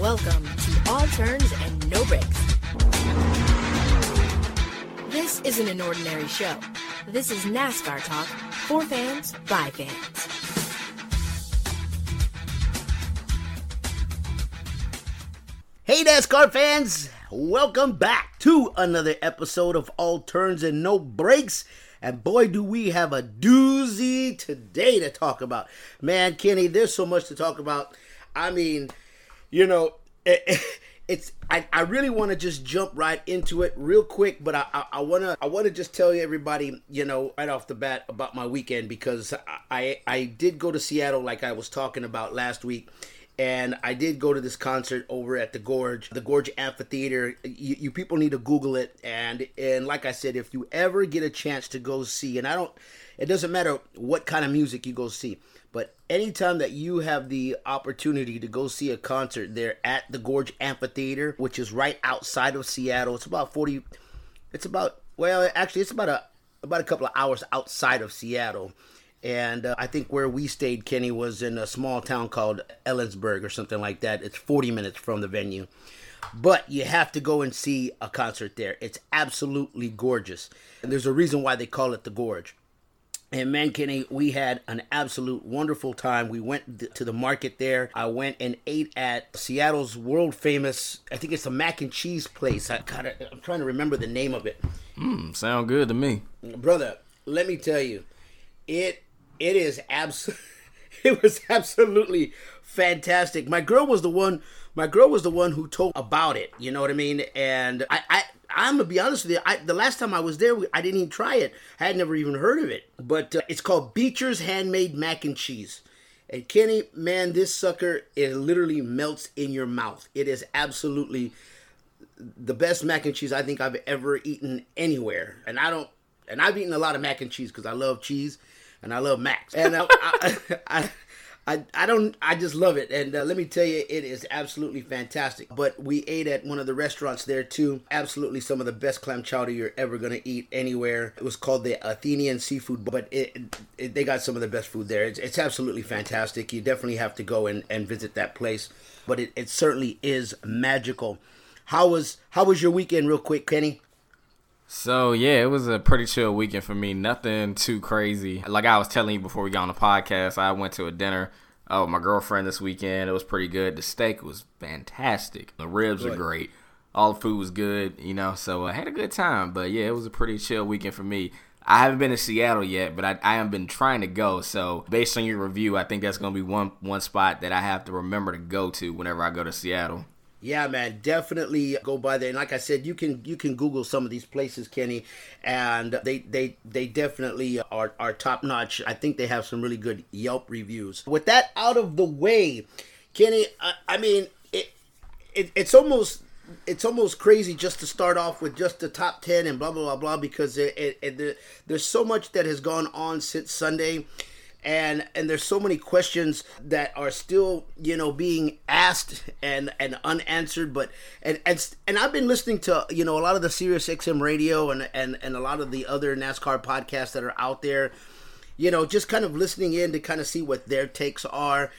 Welcome to All Turns and No Breaks. This isn't an ordinary show. This is NASCAR talk for fans by fans. Hey, NASCAR fans! Welcome back to another episode of All Turns and No Breaks. And boy, do we have a doozy today to talk about. Man, Kenny, there's so much to talk about. I mean, you know, it's I, I really want to just jump right into it real quick, but I, I, I wanna I wanna just tell you everybody, you know, right off the bat about my weekend because I I did go to Seattle like I was talking about last week and I did go to this concert over at the Gorge, the Gorge Amphitheater. You, you, people need to Google it, and and like I said, if you ever get a chance to go see, and I don't, it doesn't matter what kind of music you go see, but anytime that you have the opportunity to go see a concert there at the Gorge Amphitheater, which is right outside of Seattle, it's about forty, it's about well, actually, it's about a about a couple of hours outside of Seattle and uh, I think where we stayed, Kenny, was in a small town called Ellensburg or something like that. It's 40 minutes from the venue. But you have to go and see a concert there. It's absolutely gorgeous. And there's a reason why they call it the Gorge. And man, Kenny, we had an absolute wonderful time. We went to the market there. I went and ate at Seattle's world famous, I think it's a mac and cheese place. I gotta, I'm trying to remember the name of it. Mm, sound good to me. Brother, let me tell you, it it is abs it was absolutely fantastic. My girl was the one my girl was the one who told about it, you know what I mean? And I, I I'm gonna be honest with you. I, the last time I was there, I didn't even try it. I had never even heard of it. But uh, it's called Beecher's Handmade Mac and Cheese. And Kenny, man, this sucker it literally melts in your mouth. It is absolutely the best mac and cheese I think I've ever eaten anywhere. And I don't, and I've eaten a lot of mac and cheese because I love cheese and I love Max. And I, I, I, I, I don't, I just love it. And uh, let me tell you, it is absolutely fantastic. But we ate at one of the restaurants there too. Absolutely some of the best clam chowder you're ever to eat anywhere. It was called the Athenian Seafood, but it, it, they got some of the best food there. It's, it's absolutely fantastic. You definitely have to go and, and visit that place. But it, it certainly is magical. How was how was your weekend, real quick, Kenny? So yeah, it was a pretty chill weekend for me. Nothing too crazy. Like I was telling you before we got on the podcast, I went to a dinner uh, with my girlfriend this weekend. It was pretty good. The steak was fantastic. The ribs good. are great. All the food was good, you know. So I had a good time. But yeah, it was a pretty chill weekend for me. I haven't been to Seattle yet, but I, I have been trying to go. So based on your review, I think that's gonna be one one spot that I have to remember to go to whenever I go to Seattle. Yeah, man, definitely go by there. And like I said, you can you can Google some of these places, Kenny, and they they they definitely are are top notch. I think they have some really good Yelp reviews. With that out of the way, Kenny, I, I mean it, it it's almost it's almost crazy just to start off with just the top 10 and blah blah blah blah because it, it, it, there's so much that has gone on since sunday and and there's so many questions that are still you know being asked and and unanswered but and and and I've been listening to you know a lot of the Sirius XM radio and and and a lot of the other NASCAR podcasts that are out there you know just kind of listening in to kind of see what their takes are.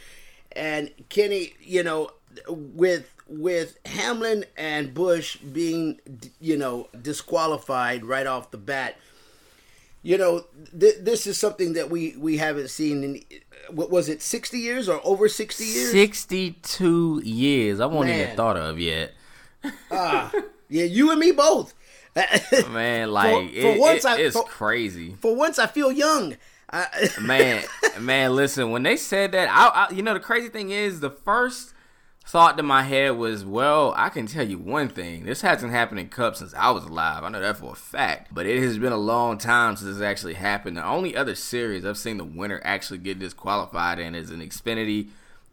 And Kenny you know with with Hamlin and Busch being you know disqualified right off the bat you know, th- this is something that we we haven't seen in what was it, sixty years or over sixty years? Sixty-two years. I won't even thought of yet. Ah, uh, yeah, you and me both. Man, like for, for it, once, it, I, it's for, crazy. For once, I feel young. man, man, listen. When they said that, I, I, you know, the crazy thing is, the first thought to my head was, well, I can tell you one thing. This hasn't happened in Cup since I was alive. I know that for a fact. But it has been a long time since this actually happened. The only other series I've seen the winner actually get disqualified in is an Xfinity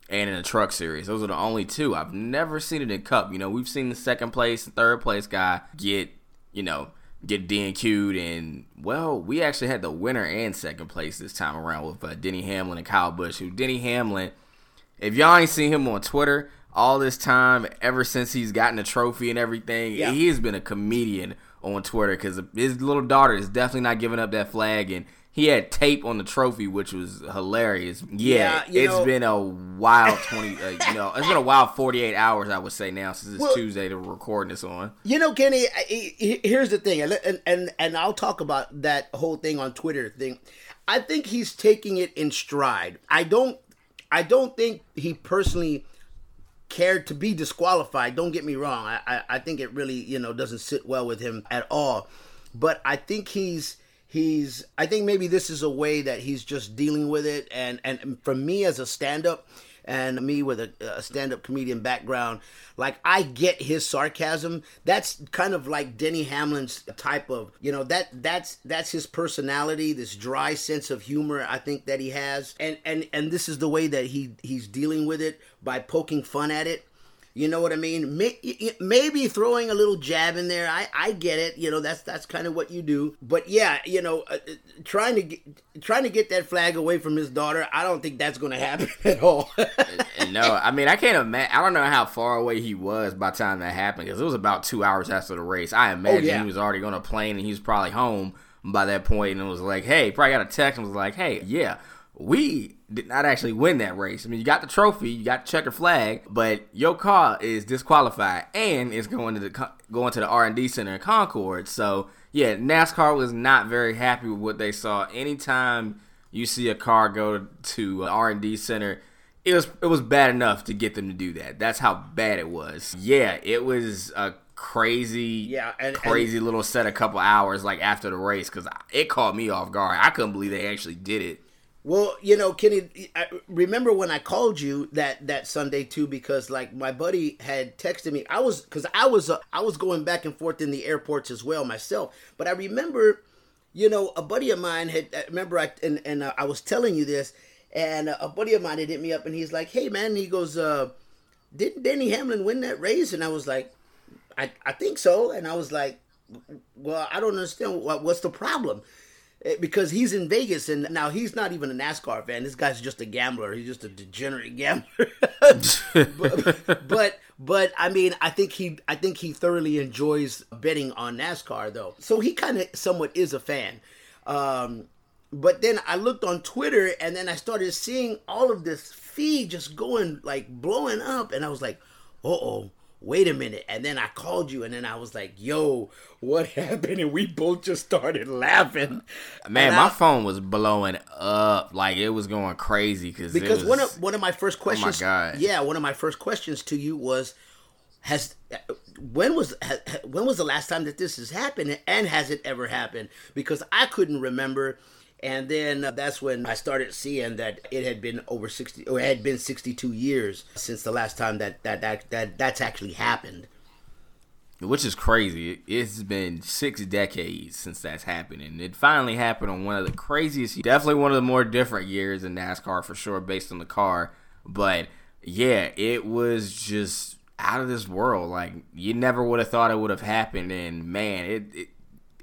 and in a truck series. Those are the only two. I've never seen it in Cup. You know, we've seen the second place and third place guy get, you know, get DNQ'd and well, we actually had the winner and second place this time around with uh, Denny Hamlin and Kyle Busch. Who Denny Hamlin, if y'all ain't seen him on Twitter, all this time, ever since he's gotten a trophy and everything, yeah. he has been a comedian on Twitter because his little daughter is definitely not giving up that flag, and he had tape on the trophy, which was hilarious. Yeah, Yeah, it's know- been a wild twenty. Uh, you know, it's been a wild forty eight hours. I would say now since it's Well- Tuesday to recording this on. You know, Kenny. I- I- Here's the thing, and and and, and I'll talk about that whole thing on Twitter thing. I think he's taking it in stride. I don't. I don't think he personally cared to be disqualified. Don't get me wrong. I, I, I think it really you know doesn't sit well with him at all. But I think he's he's. I think maybe this is a way that he's just dealing with it. And and for me as a stand up. And me with a, a stand-up comedian background, like I get his sarcasm. That's kind of like Denny Hamlin's type of, you know, that that's that's his personality, this dry sense of humor. I think that he has, and and and this is the way that he he's dealing with it by poking fun at it. You know what I mean? Maybe throwing a little jab in there. I, I get it. You know that's that's kind of what you do. But yeah, you know, uh, uh, trying to get, trying to get that flag away from his daughter. I don't think that's going to happen at all. No, I mean I can't imagine. I don't know how far away he was by the time that happened because it was about two hours after the race. I imagine yeah. he was already on a plane and he was probably home by that point, and it was like, hey, probably got a text and was like, hey, yeah, we did not actually win that race. I mean, you got the trophy, you got the checkered flag, but your car is disqualified and it's going to the going to the R and D center in Concord. So yeah, NASCAR was not very happy with what they saw. Anytime you see a car go to R and D center, it was it was bad enough to get them to do that. That's how bad it was. Yeah, it was a crazy, Yeah, and- crazy little set a couple hours like after the race because it caught me off guard. I couldn't believe they actually did it. Well, you know, Kenny, I remember when I called you that that Sunday too, because like my buddy had texted me. I was because I was uh, I was going back and forth in the airports as well myself. But I remember, you know, a buddy of mine had. I remember I and and uh, I was telling you this, and uh, a buddy of mine had hit me up, and he's like, "Hey, man," he goes, uh, "Didn't Denny Hamlin win that race?" And I was like, "I I think so," and I was like, "Well, I don't understand what what's the problem." Eh, because he's in Vegas and now he's not even a NASCAR fan. This guy's just a gambler. He's just a degenerate gambler. but, but but I mean, I think he I think he thoroughly enjoys betting on NASCAR though. So he kind of somewhat is a fan. Um, but then I looked on Twitter and then I started seeing all of this feed just going like blowing up and I was like, "Uh oh." Wait a minute. And then I called you and then I was like, yo, what happened? And we both just started laughing. Man, And my I- phone was blowing up like it was going crazy cause because was, one of one of my first oh questions God. yeah one of my first questions to you was has when was when was the last time that this has happened and has it ever happened because i couldn't remember and then uh, that's when i started seeing that it had been over 60 or it had been 62 years since the last time that that that, that that's actually happened which is crazy. It's been six decades since that's happened, and it finally happened on one of the craziest, definitely one of the more different years in NASCAR for sure, based on the car. But yeah, it was just out of this world. Like you never would have thought it would have happened, and man, it, it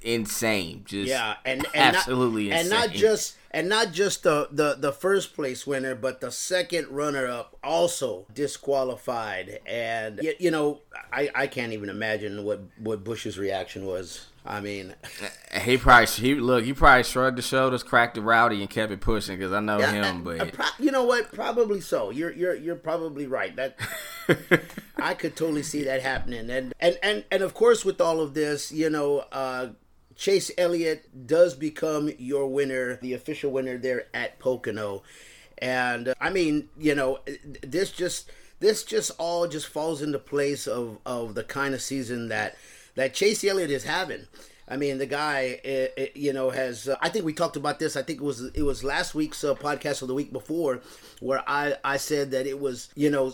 insane. Just Yeah, and, and absolutely not, and not just and not just the, the the first place winner, but the second runner up also disqualified. And you, you know, I I can't even imagine what what Busch's reaction was. I mean, uh, he probably he look he probably shrugged his shoulders, cracked the rowdy, and kept it pushing because I know I- him. I- But I pro- you know what? Probably so. You're you're you're probably right. That I could totally see that happening. And and and and of course, with all of this, you know, uh, Chase Elliott does become your winner, the official winner there at Pocono. And uh, I mean, you know, this just this just all just falls into place of of the kind of season that that Chase Elliott is having. I mean, the guy, eh, eh, you know, has. Uh, I think we talked about this. I think it was it was last week's uh, podcast or the week before, where I I said that it was, you know,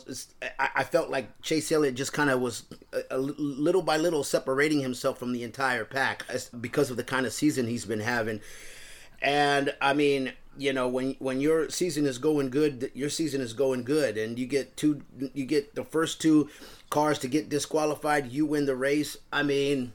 I, I felt like Chase Elliott just kind of was a, a little by little separating himself from the entire pack because of the kind of season he's been having. And I mean, you know, when when your season is going good, your season is going good, and you get two, you get the first two cars to get disqualified, you win the race. I mean,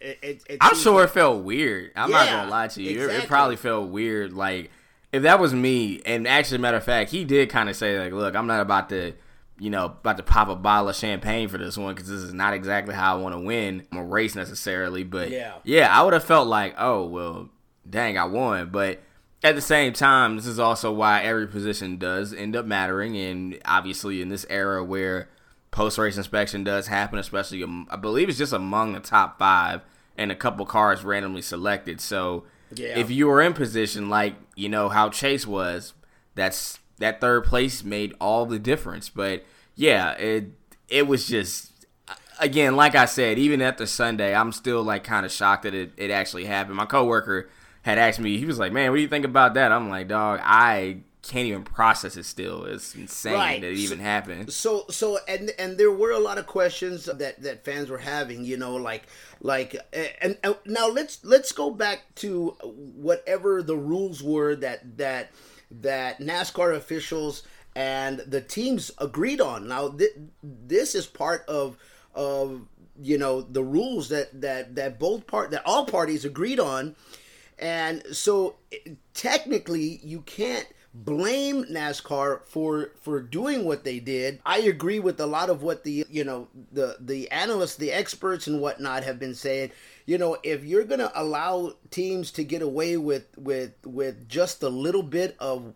it, it, it I'm sure like- it felt weird. I'm not gonna lie to you. It- It, probably felt weird. Like if that was me, and actually, matter of fact, he did kind of say like, "Look, I'm not about to." You know, about to pop a bottle of champagne for this one because this is not exactly how I want to win a race necessarily. But Yeah. yeah, I would have felt like, oh well, dang, I won. But at the same time, this is also why every position does end up mattering. And obviously, in this era where post race inspection does happen, especially um, I believe it's just among the top five and a couple cars randomly selected. So Yeah. if you were in position like you know how Chase was, that's that third place made all the difference. But yeah, it it was just again, like I said, even after Sunday, I'm still like kind of shocked that it, it actually happened. My coworker had asked me, he was like, "Man, what do you think about that?" I'm like, "Dog, I can't even process it. Still, it's insane Right. that it even happened." So so and and there were a lot of questions that that fans were having, you know, like like and, and now let's let's go back to whatever the rules were that that that NASCAR officials and the teams agreed on. Now th- this is part of of you know the rules that that that both part that all parties agreed on and so technically you can't blame NASCAR for for doing what they did. I agree with a lot of what the you know the the analysts, the experts and whatnot have been saying. You know, if you're gonna allow teams to get away with with with just a little bit of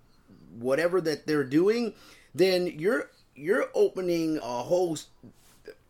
whatever that they're doing, then you're you're opening a whole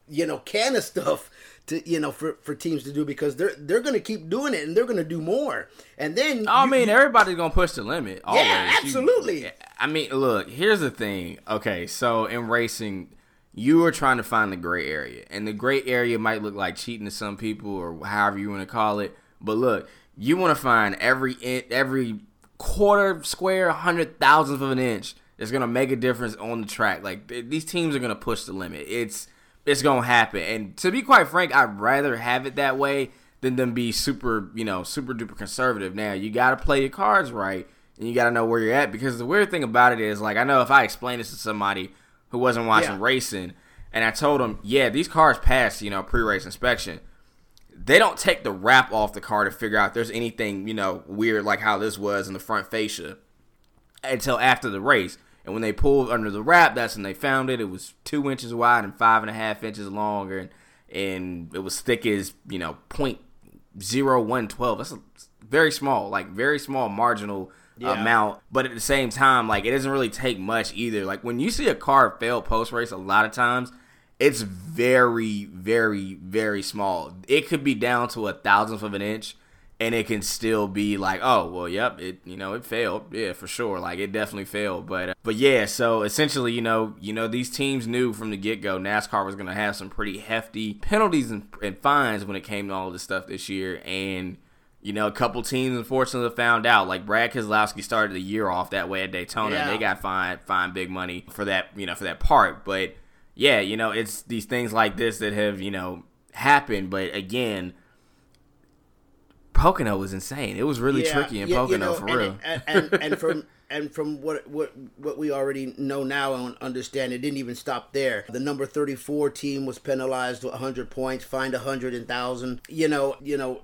you know can of stuff to you know for, for teams to do because they're they're gonna keep doing it and they're gonna do more and then I you- mean, everybody's gonna push the limit. Always. You- absolutely. I mean, look. Here's the thing. Okay, so in racing, you are trying to find the gray area, and the gray area might look like cheating to some people, or however you want to call it. But look, you want to find every in, every quarter square, hundred thousandth of an inch is gonna make a difference on the track. Like th- these teams are gonna push the limit. It's it's gonna happen. And to be quite frank, I'd rather have it that way than them be super, you know, super duper conservative. Now you gotta play your cards right and you gotta know where you're at because the weird thing about it is like I know if I explain this to somebody who wasn't watching Yeah. racing and I told them, yeah, these cars pass, you know, pre race inspection. They don't take the wrap off the car to figure out if there's anything, you know, weird like how this was in the front fascia until after the race. And when they pulled under the wrap, that's when they found it. It was two inches wide and five and a half inches longer, and, and it was thick as you know point zero one twelve. That's a very small, like very small marginal Yeah. amount. But at the same time, like it doesn't really take much either. Like when you see a car fail post race, a lot of times it's very, very, very small. It could be down to a thousandth of an inch, and it can still be like, oh, well, yep, it, you know, it failed, yeah, for sure, like it definitely failed. But, uh, but yeah, so essentially, you know, you know, these teams knew from the get go NASCAR was gonna have some pretty hefty penalties and, and fines when it came to all this stuff this year, and. You know, a couple teams unfortunately found out. Like Brad Keselowski started the year off that way at Daytona. Yeah. They got fined, fine big money for that. You know, for that part. But yeah, you know, it's these things like this that have you know happened. But again, Pocono was insane. It was really Yeah, tricky in yeah, Pocono you know, for and, real. And, and, and from and from what what what we already know now and understand, it didn't even stop there. The number thirty four team was penalized with hundred points, fined a hundred and thousand. You know, you know.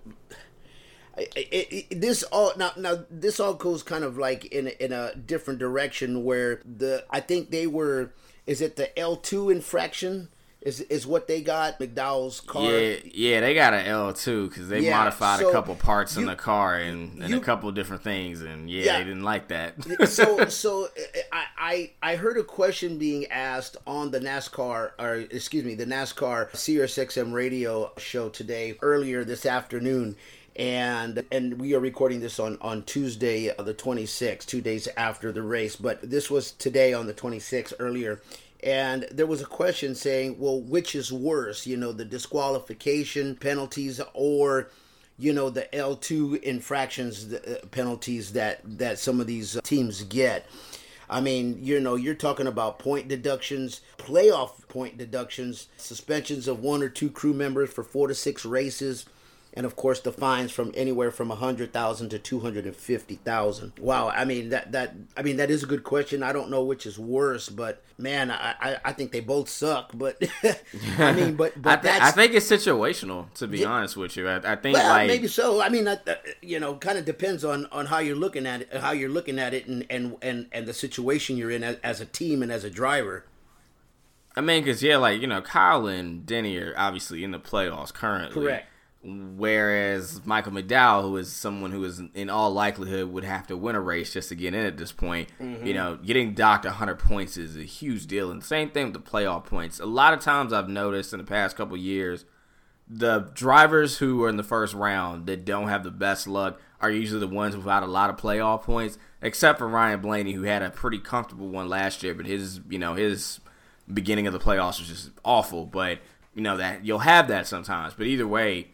It, it, it- this all now now this all goes kind of like in in a different direction where the I think they were is it the L two infraction is is what they got McDowell's car yeah, yeah, they got an L2 because they Yeah, modified so a couple parts in the car and, and you- a couple different things, and yeah, Yeah. they didn't like that. so so I, I I heard a question being asked on the NASCAR or excuse me the NASCAR SiriusXM radio show today earlier this afternoon and and we are recording this on on Tuesday uh, the 26th two days after the race but this was today on the 26th earlier and there was a question saying well which is worse you know the disqualification penalties or you know the L2 infractions the, uh, penalties that that some of these uh, teams get. I mean, you know, you're talking about point deductions, playoff point deductions, suspensions of one or two crew members for 4 to 6 races, and of course the fines from anywhere from 100,000 to 250,000. Wow, I mean that that I mean that is a good question. I don't know which is worse, but man, I I, I think they both suck, but I mean, but but I, th- that's I think it's situational, to be honest with you. I, I think well, like maybe so. I mean, that, that, you know, kind of depends on on how you're looking at it, how you're looking at it, and and and, and the situation you're in as, as a team and as a driver. I mean, because yeah, like you know, Kyle and Denny are obviously in the playoffs currently. Correct. Whereas Michael McDowell, who is someone who is in all likelihood would have to win a race just to get in at this point, mm-hmm. you know, getting docked 100 points is a huge deal. And same thing with the playoff points. A lot of times I've noticed in the past couple years, the drivers who are in the first round that don't have the best luck are usually the ones without a lot of playoff points, except for Ryan Blaney, who had a pretty comfortable one last year, but his, you know, his beginning of the playoffs was just awful. But you know that you'll have that sometimes. But either way,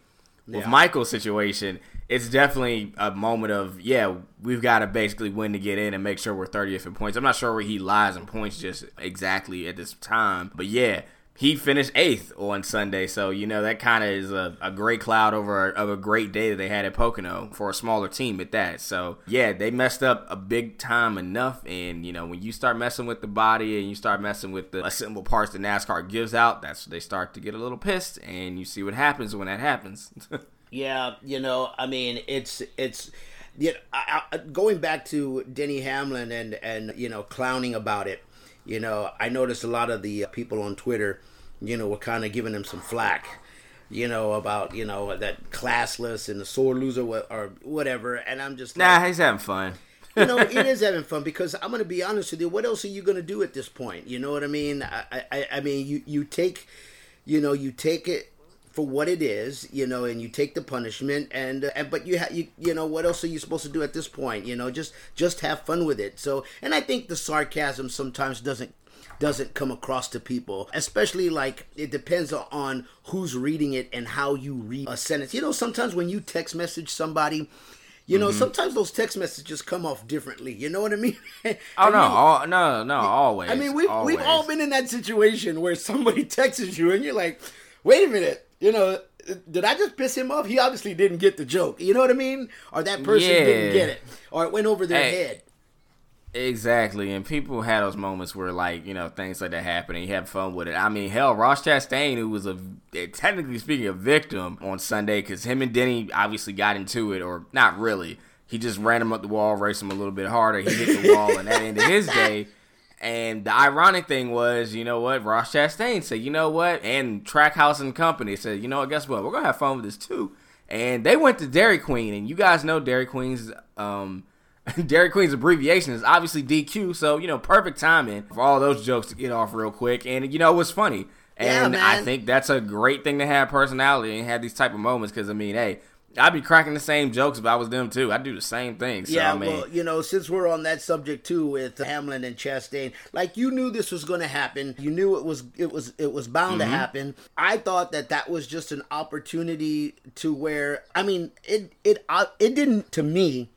with. Michael's situation, it's definitely a moment of yeah, we've got to basically win to get in and make sure we're 30th in points. I'm not sure where he lies in points just exactly at this time, but yeah, he finished eighth on Sunday, so you know that kind of is a, a great cloud over a, of a great day that they had at Pocono for a smaller team at that. So yeah, they messed up a big time enough, and you know when you start messing with the body and you start messing with the assembled parts that NASCAR gives out, that's they start to get a little pissed, and you see what happens when that happens. yeah, you know, I mean, it's it's. You know, I, I, going back to Denny Hamlin and and you know clowning about it you know, I noticed a lot of the uh, people on Twitter, you know, were kind of giving him some flack, you know, about you know that classless and the sore loser or whatever. And I'm just nah, like, he's having fun. you know, it is having fun because I'm going to be honest with you. What else are you going to do at this point? You know what I mean? I, I, I mean, you, you take, you know, you take it for what it is, you know, and you take the punishment, and, uh, and but you have you you know what else are you supposed to do at this point? You know, just just have fun with it. So, and I think the sarcasm sometimes doesn't doesn't come across to people, especially like it depends on who's reading it and how you read a sentence. You know, sometimes when you text message somebody. You know, mm-hmm. sometimes those text messages come off differently. You know what I mean? oh no, all, no, no, always. I mean, we've always. we've all been in that situation where somebody texts you and you're like, "Wait a minute, you know, did I just piss him off? He obviously didn't get the joke. You know what I mean? Or that person yeah. didn't get it, or it went over their hey, head. Exactly, and people had those moments where, like, you know, things like that happen, and you have fun with it. I mean, hell, Ross Chastain, who was a technically speaking a victim on Sunday, because him and Denny obviously got into it, or not really. He just ran him up the wall, raced him a little bit harder. He hit the wall, and that ended his day. And the ironic thing was, you know what, Ross Chastain said, you know what, and Trackhouse and Company said, you know what, guess what, we're gonna have fun with this too. And they went to Dairy Queen, and you guys know Dairy Queen's um, Dairy Queen's abbreviation is obviously DQ, so you know, perfect timing for all those jokes to get off real quick. And you know, it was funny. And yeah, I think that's a great thing to have personality and have these type of moments because I mean, hey, I'd be cracking the same jokes if I was them too. I'd do the same thing. So, yeah, I mean, well, you know, since we're on that subject too with Hamlin and Chastain, like you knew this was going to happen. You knew it was it was it was bound mm-hmm. to happen. I thought that that was just an opportunity to where I mean, it it uh, it didn't to me,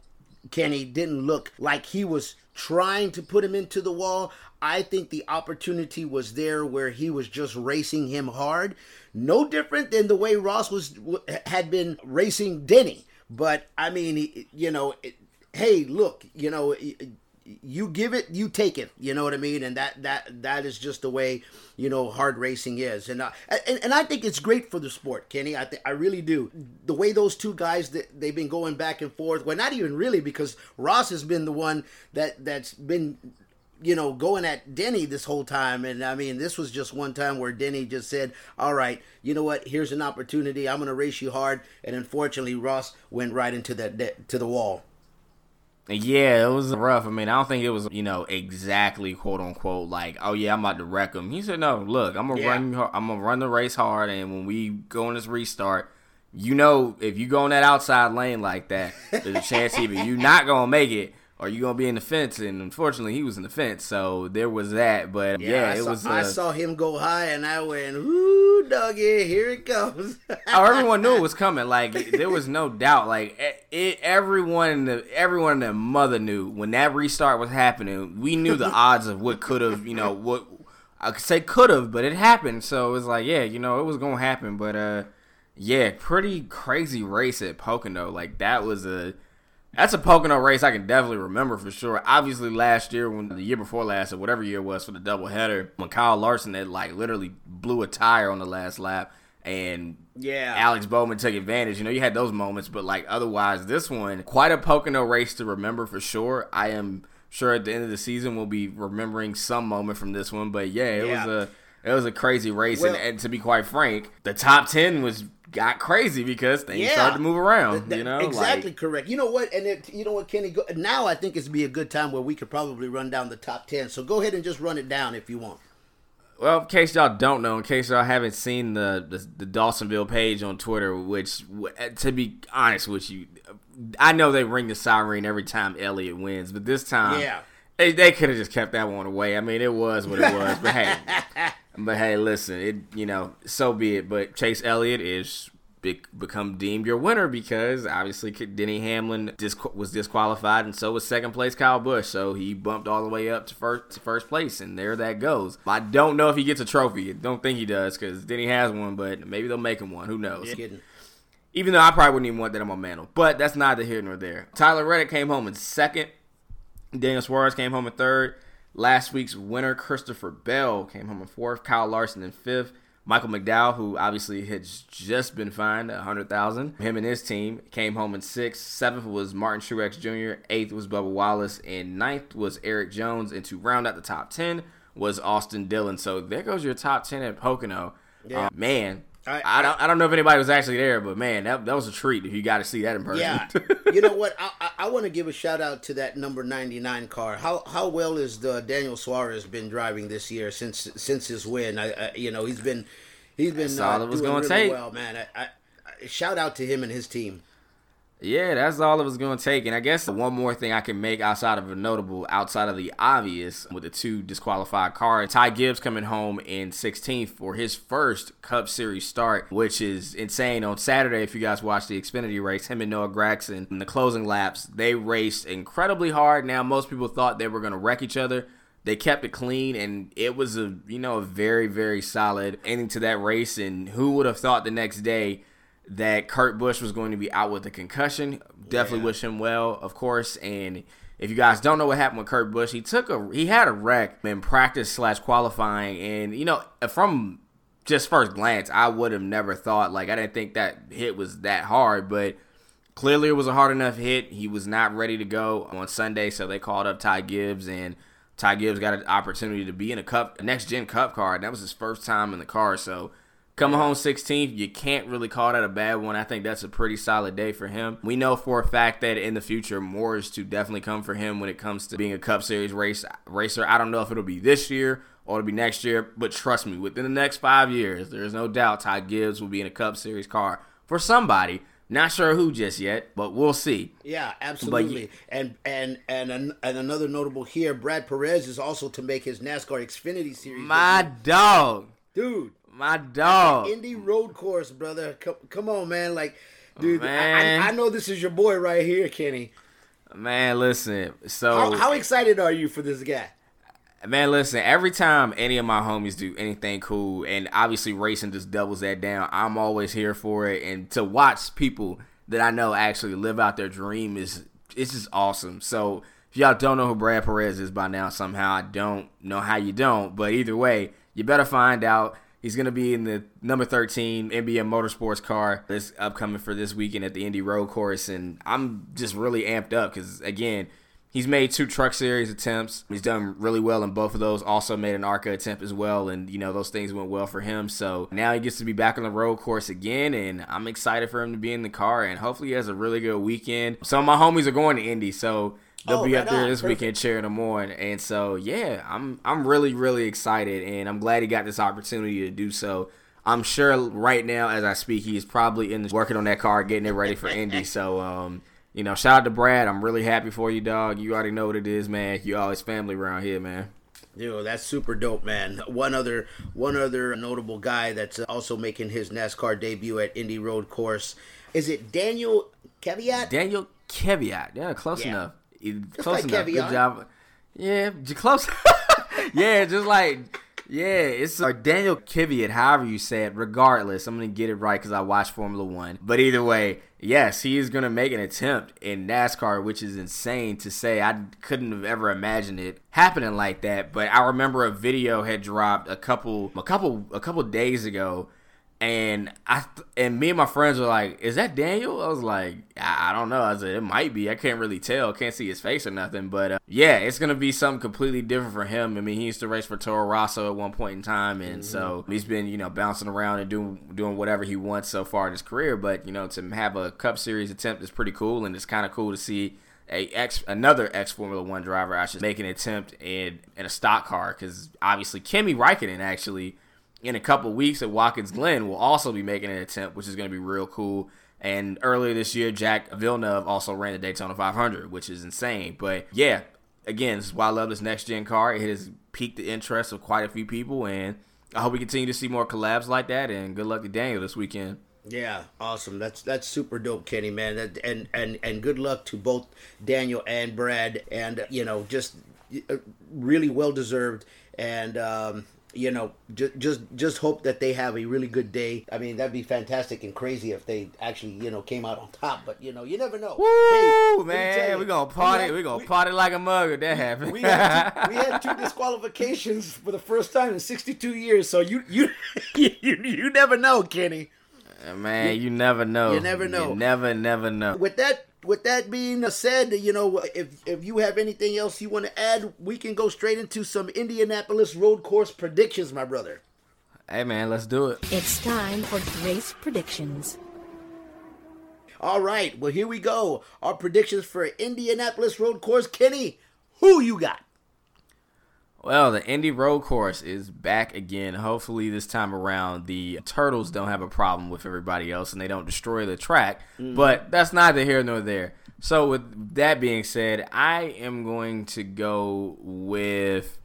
Kenny didn't look like he was trying to put him into the wall. I think the opportunity was there where he was just racing him hard no different than the way Ross was had been racing Denny. But I mean, you know, hey, look, you know, you give it, you take it. You know what I mean? And that that that is just the way you know hard racing is. And uh, and, and I think it's great for the sport, Kenny. I th- I really do. The way those two guys that they've been going back and forth. Well, not even really because Ross has been the one that that's been you know, going at Denny this whole time. And I mean, this was just one time where Denny just said, All right, you know what? Here's an opportunity. I'm going to race you hard. And unfortunately, Ross went right into that to the wall. Yeah, it was rough. I mean, I don't think it was, you know, exactly quote unquote like, oh yeah, I'm about to wreck him. He said, no, look, I'm gonna yeah. run, I'm gonna run the race hard, and when we go on this restart, you know, if you go in that outside lane like that, there's a chance either you're not gonna make it are you gonna be in the fence? And unfortunately, he was in the fence, so there was that. But yeah, yeah it saw, was. Uh, I saw him go high, and I went, "Ooh, doggy, here it comes!" oh, everyone knew it was coming. Like there was no doubt. Like it, everyone, the, everyone in the mother knew when that restart was happening. We knew the odds of what could have, you know, what I could say could have, but it happened. So it was like, yeah, you know, it was gonna happen. But uh, yeah, pretty crazy race at Pocono. Like that was a that's a Pocono race I can definitely remember for sure. Obviously, last year, when the year before last, or whatever year it was for the doubleheader, when Kyle Larson had like literally blew a tire on the last lap, and yeah, Alex Bowman took advantage. You know, you had those moments, but like otherwise, this one quite a Pocono race to remember for sure. I am sure at the end of the season we'll be remembering some moment from this one, but yeah, it yeah. was a it was a crazy race, Well- and, and to be quite frank, the top ten was got crazy because things Yeah. started to move around. That- you know, exactly Like, correct. You know what? And it, you know what, Kenny? Go, now I think it's be a good time where we could probably run down the top ten. So go ahead and just run it down if you want. Well, in case y'all don't know, in case y'all haven't seen the the, the Dawsonville page on Twitter, which eh, to be honest with you, I know they ring the siren every time Elliott wins, but this time, Yeah. they, they could have just kept that one away. I mean, it was what it was, but hey, but hey, listen, it you know, so be it. But Chase Elliott is become deemed your winner because obviously Denny Hamlin disqu- was disqualified, and so was second place Kyle Busch. So he bumped all the way up to first to first place, and there that goes. I don't know if he gets a trophy. I don't think he does because Denny has one, but maybe they'll make him one. Who knows? Kidding. Even though I probably wouldn't even want that on my mantle. But that's neither here nor there. Tyler Reddick came home in second. Daniel Suarez came home in third. Last week's winner, Christopher Bell, came home in fourth. Kyle Larson in fifth. Michael McDowell, who obviously has just been fined a hundred thousand, him and his team came home in sixth. Seventh was Martin Truex Jr. Eighth was Bubba Wallace, and ninth was Erik Jones. And to round out the top ten was Austin Dillon. So there goes your top ten at Pocono. Yeah. Uh, man, I- I, don't I don't know if anybody was actually there, but man, that, that was a treat if you got to see that in person. Yeah, you know what? I, I, I want to give a shout out to that number ninety nine car. How how well has the Daniel Suarez been driving this year since since his win? I, you know he's been he's been That's uh, all it was doing gonna really take. well, man. I shout out to him and his team. Yeah, that's all it was going to take. And I guess one more thing I can make outside of a notable, outside of the obvious, with the two disqualified cars, Ty Gibbs coming home in 16th for his first Cup Series start, which is insane. On Saturday, if you guys watched the Xfinity race, him and Noah Gragson in the closing laps, they raced incredibly hard. Now, most people thought they were going to wreck each other. They kept it clean, and it was a you know a very very solid ending to that race. And who would have thought the next day that Kurt Busch was going to be out with a concussion. Definitely Yeah. wish him well, of course. And if you guys don't know what happened with Kurt Busch, he took a he had a wreck in practice slash qualifying, and you know from just first glance, I would have never thought like I didn't think that hit was that hard, but clearly it was a hard enough hit. He was not ready to go on Sunday, so they called up Ty Gibbs and. Ty Gibbs got an opportunity to be in a cup, a next gen cup car. and That was his first time in the car. So Coming home 16th, you can't really call that a bad one. I think that's a pretty solid day for him. We know for a fact that in the future, more is to definitely come for him when it comes to being a Cup Series race racer. I don't know if it'll be this year or it'll be next year, but trust me, within the next five years, there's no doubt Ty Gibbs will be in a Cup Series car for somebody. Not sure who just yet, but we'll see. Yeah, absolutely. you- and and and an, and another notable here, Brad Perez is also to make his NASCAR Xfinity Series. My dog, dude, my dog. Indy Road Course, brother. Come, come on, man. Like, dude, I, Man. I, I know this is your boy right here, Kenny. Man, listen. So How, how excited are you for this guy? Man, listen, every time any of my homies do anything cool, and obviously racing just doubles that down, I'm always here for it. And to watch people that I know actually live out their dream is it's just awesome. So if y'all don't know who Brad Perez is by now, somehow I don't know how you don't, but either way, you better find out. He's gonna be in the number 13 NBA Motorsports car this upcoming for this weekend at the Indy Road Course, and I'm just really amped up because again. He's made two truck series attempts. He's done really well in both of those. Also made an ARCA attempt as well, and you know those things went well for him. So now he gets to be back on the road course again, and I'm excited for him to be in the car. And hopefully he has a really good weekend. Some of my homies are going to Indy, so they'll Oh, be right up there this Perfect. weekend cheering him on. And so yeah, I'm I'm really really excited, and I'm glad he got this opportunity to do so. I'm sure right now as I speak, he is probably in the, working on that car, getting it ready for Indy. So um. You know, shout out to Brad. I'm really happy for you, dog. You already know what it is, man. You always family around here, man. Yo, that's super dope, man. One other, one other notable guy that's also making his NASCAR debut at Indy Road Course. Is it Daniel Caveat? Daniel Keviat. Yeah, close Yeah. enough. Close like enough. Good job. Yeah, close. yeah, just like yeah, it's uh, Daniel Kvyat, however you say it. Regardless, I'm gonna get it right because I watch Formula One. But either way, yes, he is gonna make an attempt in NASCAR, which is insane to say. I couldn't have ever imagined it happening like that. But I remember a video had dropped a couple, a couple, a couple days ago And I and me and my friends were like, "Is that Daniel?" I was like, "I, I don't know." I said, "It might be. I can't really tell. Can't see his face or nothing." But uh, yeah, it's gonna be something completely different for him. I mean, he used to race for Toro Rosso at one point in time, and mm-hmm. so he's been you know bouncing around and doing doing whatever he wants so far in his career. But you know, to have a Cup Series attempt is pretty cool, and it's kind of cool to see a ex another ex Formula One driver I should make an attempt in in a stock car because obviously Kimi Raikkonen actually in a couple weeks at Watkins Glen will also be making an attempt, which is going to be real cool. And earlier this year, Jack Villeneuve also ran the Daytona 500, which is insane. But yeah, again, this is why I love this next gen car. It has piqued the interest of quite a few people, and I hope we continue to see more collabs like that. And good luck to Daniel this weekend. Yeah, awesome. That's that's super dope, Kenny, man. That, and and and good luck to both Daniel and Brad. And you know, just uh, really well deserved. And um, you know, just just just hope that they have a really good day. I mean, that'd be fantastic and crazy if they actually, you know, came out on top. But you know, you never know. Woo, hey, man, we gonna party. We, we gonna we, party like a mug if that happens. We had, two, we had two disqualifications for the first time in 62 years. So you you you, you never know, Kenny. Man, you, you never know. You never know. You never, never know. With that with that being said, you know, if if you have anything else you want to add, we can go straight into some Indianapolis road course predictions, my brother. Hey man, let's do it. It's time for race predictions. All right, well here we go. Our predictions for Indianapolis road course. Kenny, who you got? Well, the Indy Road Course is back again. Hopefully, this time around, the Turtles don't have a problem with everybody else and they don't destroy the track. Mm. But that's neither here nor there. So, with that being said, I am going to go with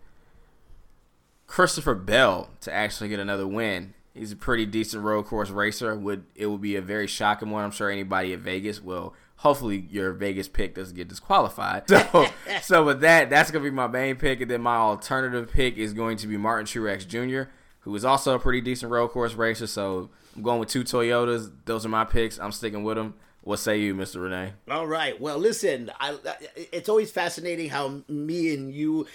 Christopher Bell to actually get another win. He's a pretty decent road course racer. Would it would be a very shocking one. I'm sure anybody at Vegas will hopefully your Vegas pick doesn't get disqualified. So, so with that, that's gonna be my main pick, and then my alternative pick is going to be Martin Truex Jr., who is also a pretty decent road course racer. So I'm going with two Toyotas. Those are my picks. I'm sticking with them. What say you, Mr. Renee? All right. Well, listen, I, it's always fascinating how me and you,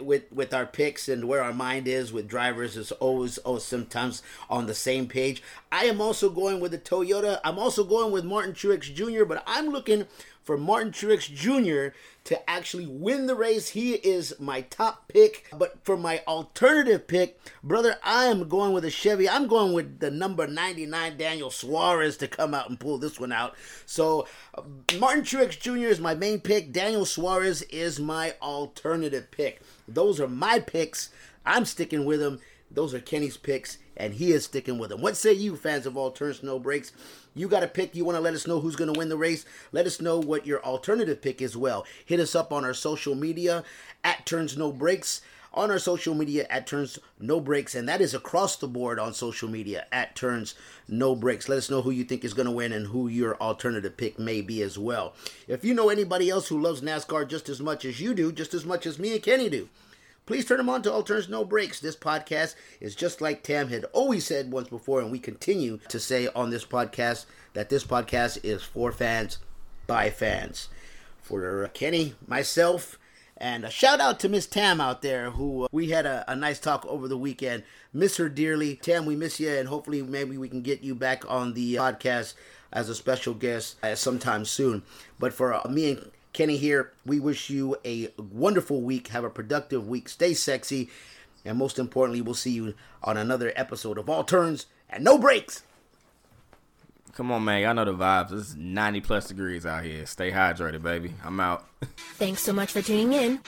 with with our picks and where our mind is with drivers, is always oh sometimes on the same page. I am also going with the Toyota. I'm also going with Martin Truex Jr., but I'm looking for Martin Truex Jr. to actually win the race. He is my top pick. But for my alternative pick, brother, I am going with a Chevy. I'm going with the number 99 Daniel Suarez to come out and pull this one out. So uh, Martin Truex Jr. is my main pick. Daniel Suarez is my alternative pick. Those are my picks. I'm sticking with them. Those are Kenny's picks, and he is sticking with them. What say you, fans of All Turns No Breaks? You got a pick. You want to let us know who's going to win the race? Let us know what your alternative pick is. Well, hit us up on our social media at Turns No Breaks. On our social media at Turns No Breaks, and that is across the board on social media at Turns No Breaks. Let us know who you think is going to win and who your alternative pick may be as well. If you know anybody else who loves NASCAR just as much as you do, just as much as me and Kenny do, Please turn them on to All Turns No Breaks. This podcast is just like Tam had always said once before, and we continue to say on this podcast that this podcast is for fans by fans. For Kenny, myself, and a shout out to Miss Tam out there who uh, we had a, a, nice talk over the weekend. Miss her dearly. Tam, we miss you, and hopefully maybe we can get you back on the podcast as a special guest uh, sometime soon. But for uh, me and Kenny here. We wish you a wonderful week. Have a productive week. Stay sexy. And most importantly, we'll see you on another episode of All Turns and No Breaks. Come on, man. I know the vibes. It's 90 plus degrees out here. Stay hydrated, baby. I'm out. Thanks so much for tuning in.